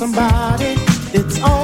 somebody. It's on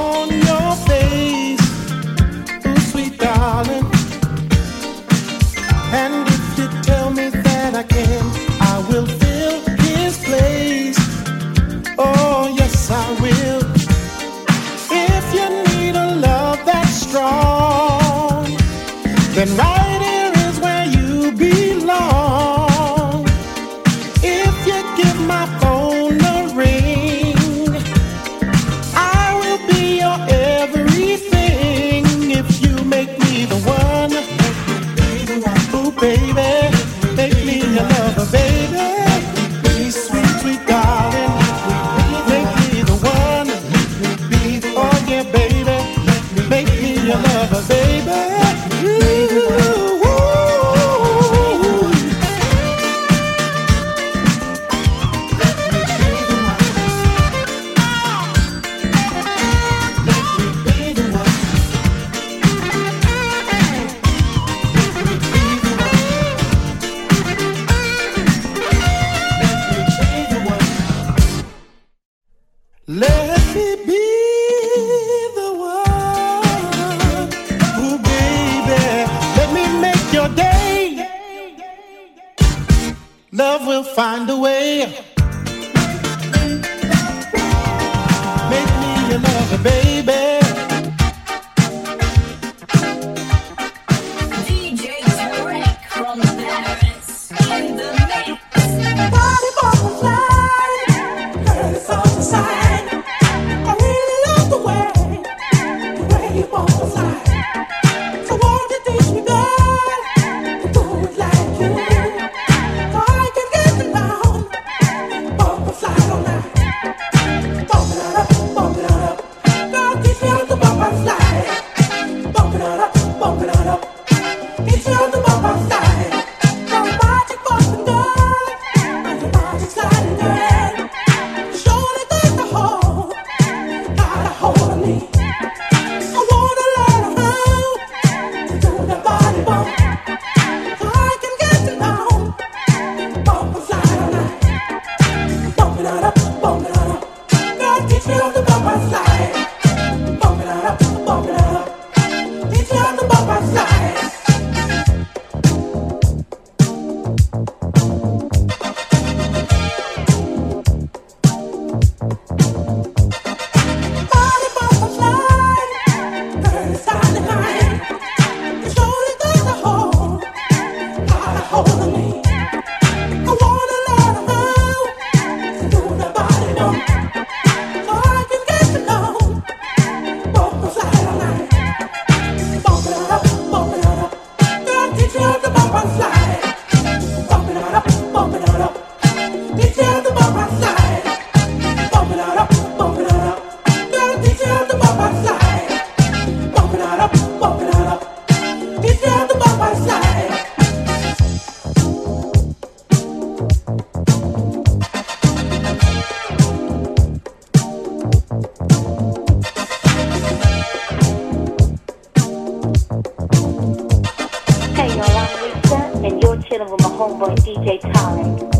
DJ Tarek.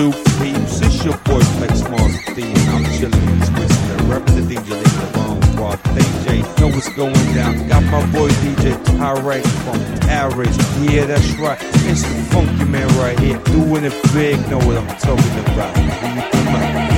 do peeps? It's your boy Flex Mars Dean. I'm chilling with Twister, repping the DJ in the bomb squad. DJ, know what's going down. Got my boy DJ Tarek from Paris. Yeah, that's right. It's the funky man right here, doing it big. Know what I'm talking about. Out.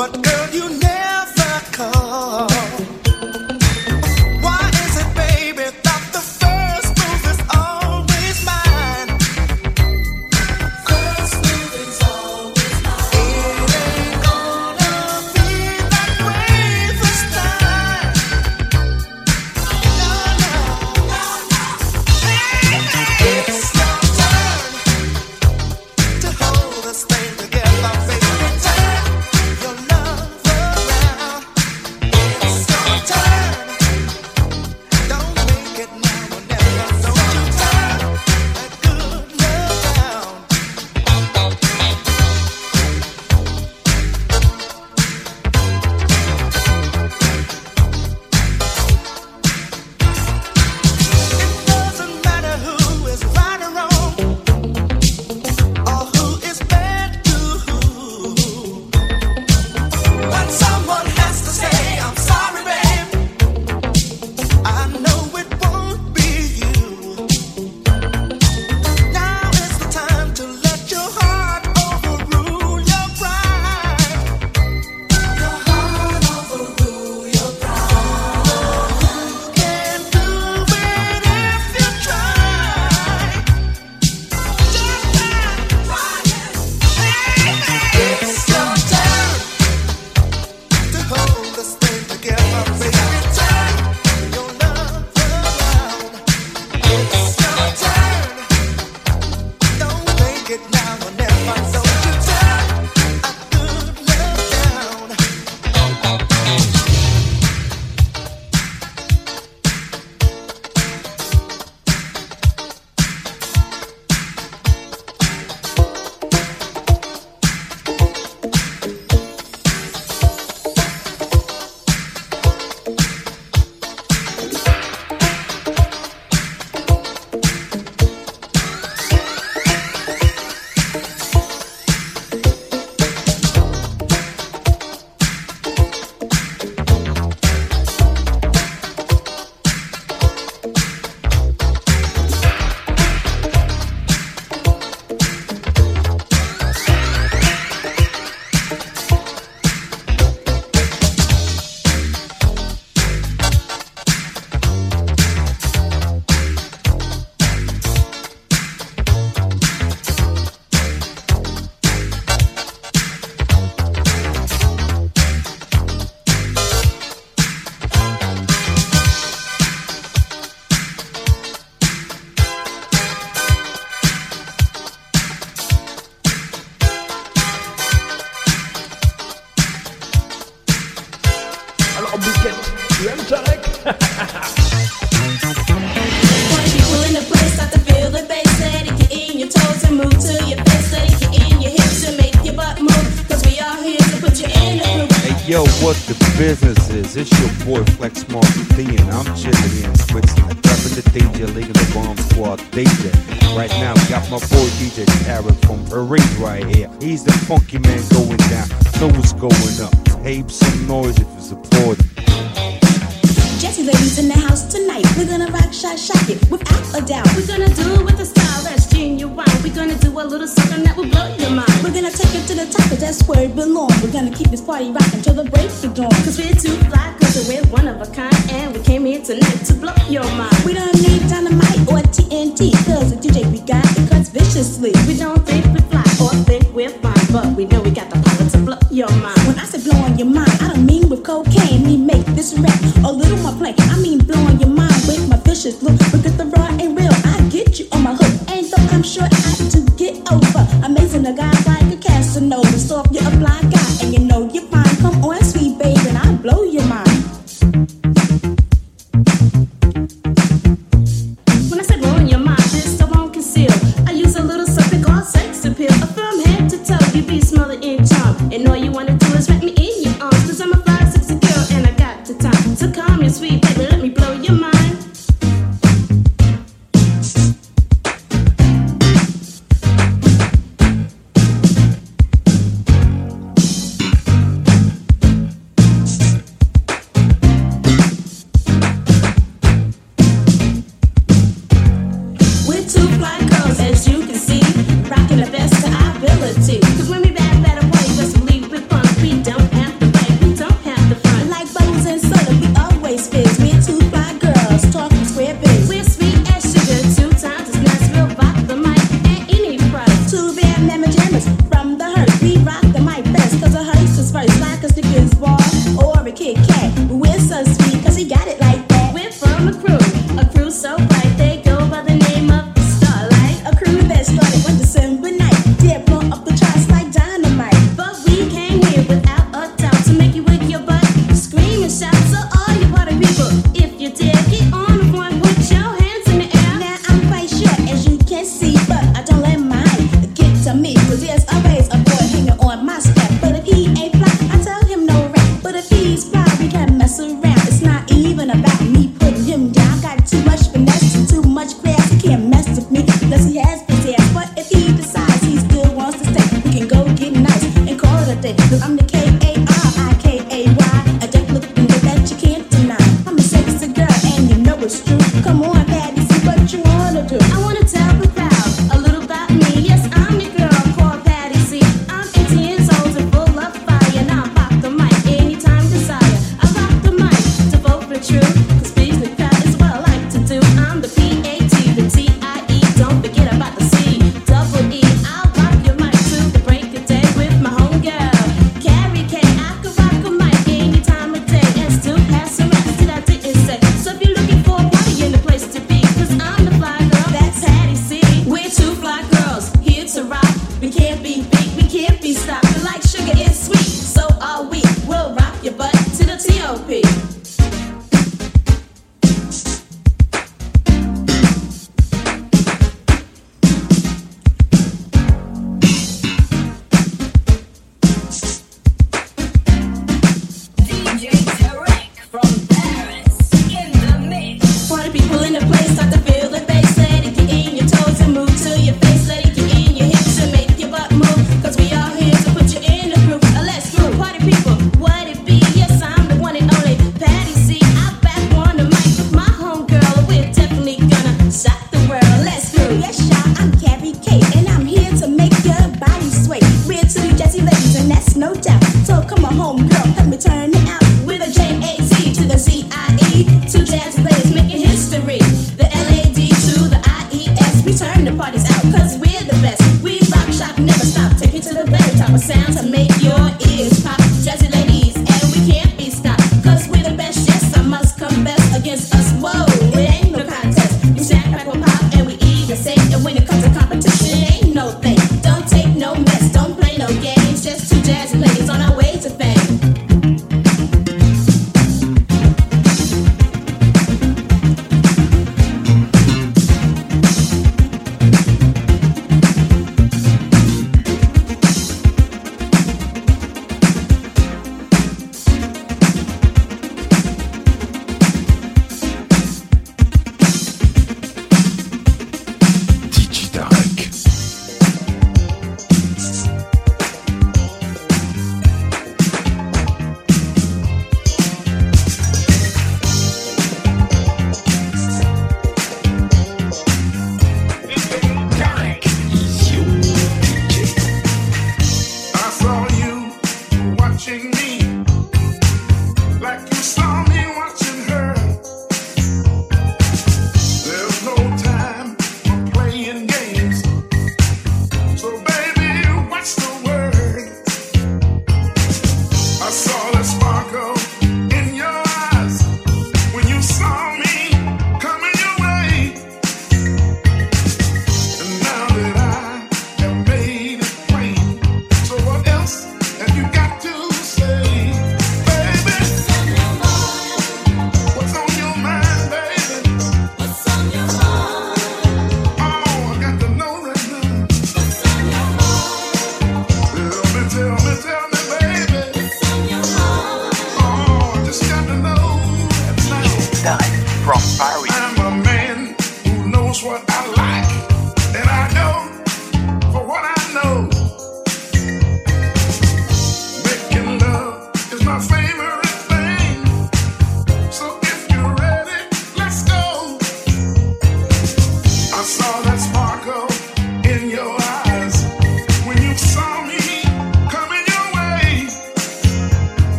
But girl a little something that will blow your mind. We're gonna take it to the top, cause that's where it belongs. We're gonna keep this party rocking till the break of dawn. Cause we're too fly, cause we're one of a kind. And we came here tonight to blow your mind. We don't need dynamite or TNT, cause the DJ we got, it cuts viciously. We don't think we fly or think we're fine, but we know we got the power to blow your mind. When I say blowing your mind, I don't mean with cocaine. Me make this rap a little more plain. I mean blowing your mind with my vicious look. Because the raw ain't real, I get you on my hook. And though I'm sure I do.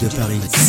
De Paris,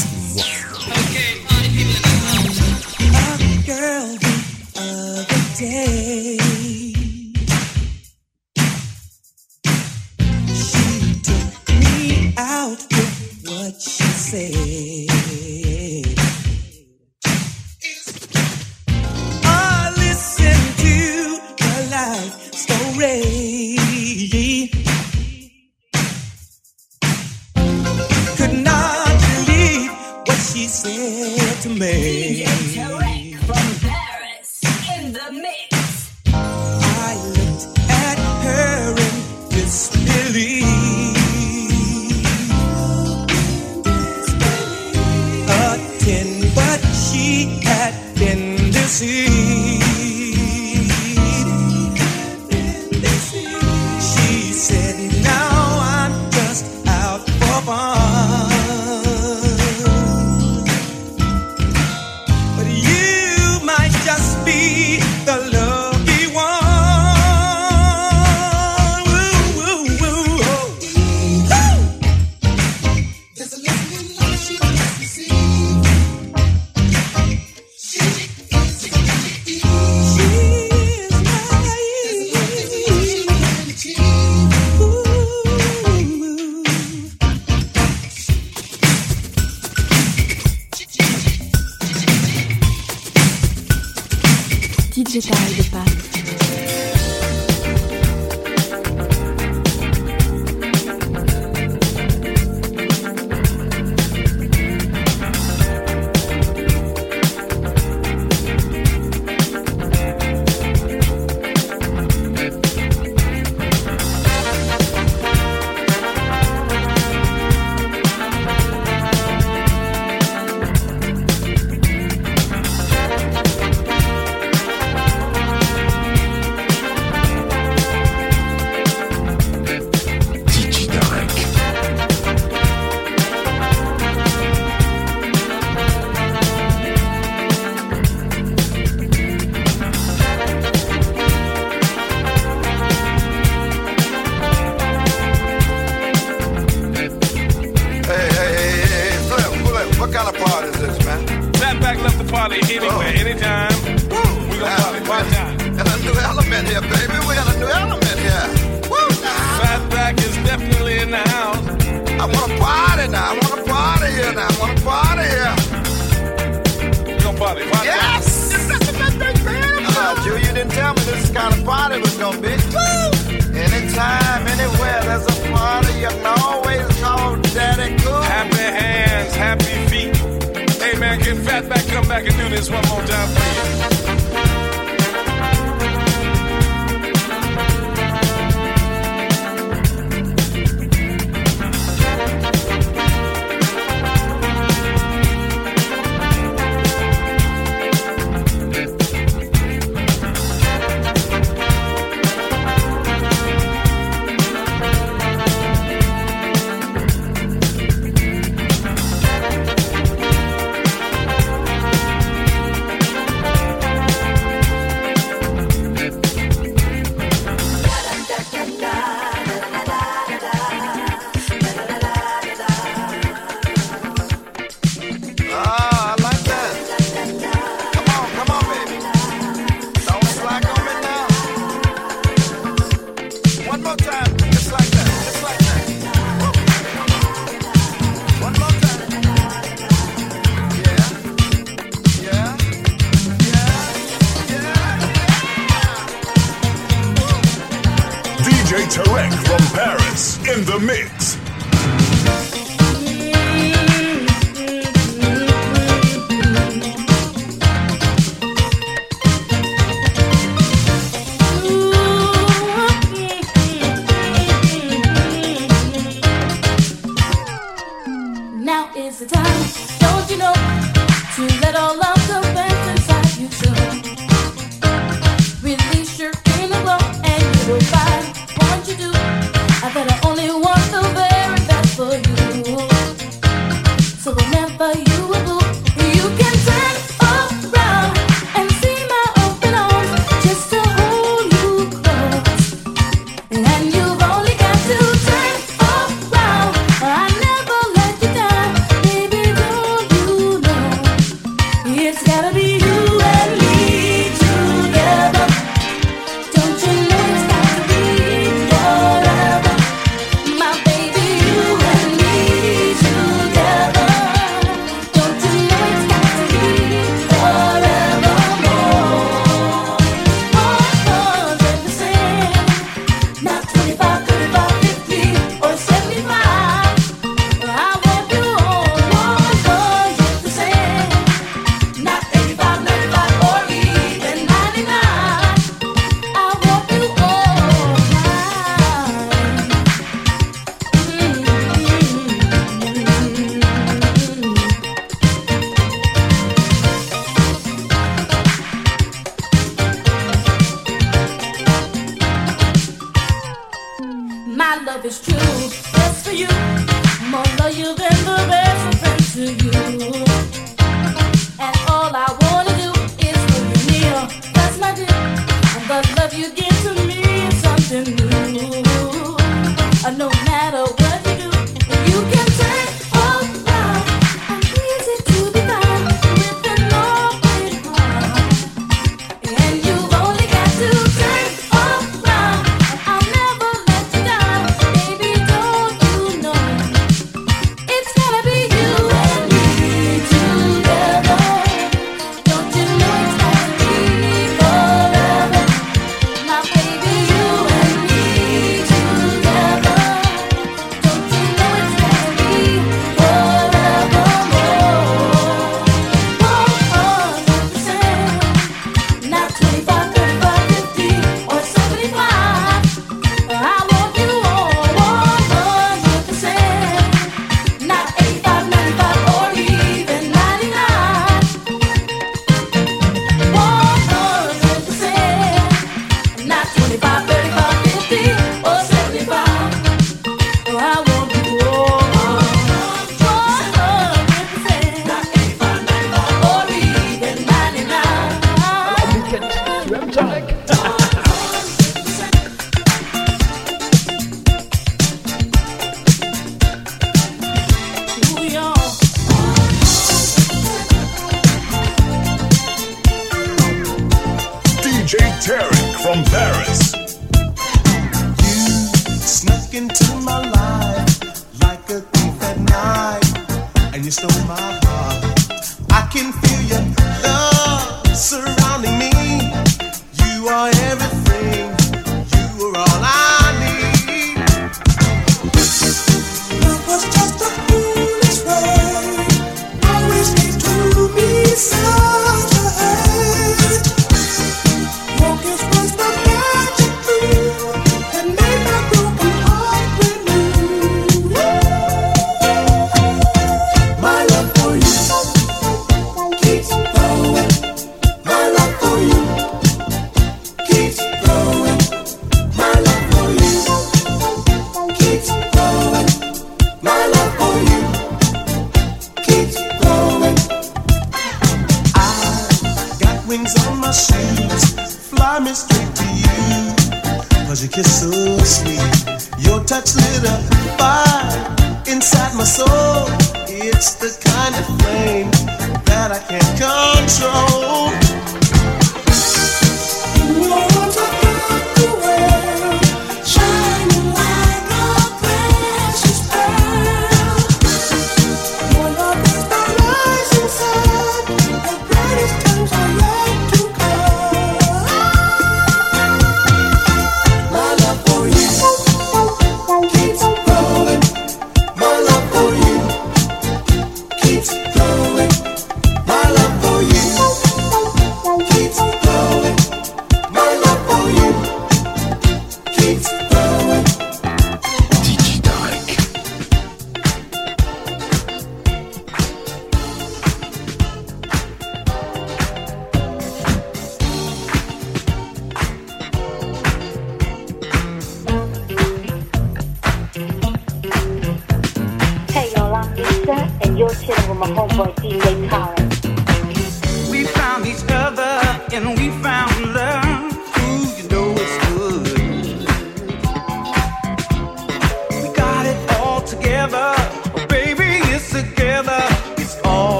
John.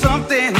something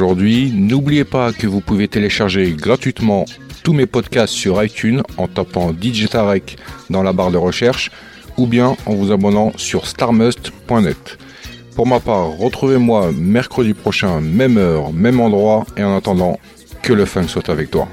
aujourd'hui. N'oubliez pas que vous pouvez télécharger gratuitement tous mes podcasts sur iTunes en tapant DJ dans la barre de recherche ou bien en vous abonnant sur starmust.net. Pour ma part, retrouvez-moi mercredi prochain, même heure, même endroit, et en attendant, que le fun soit avec toi.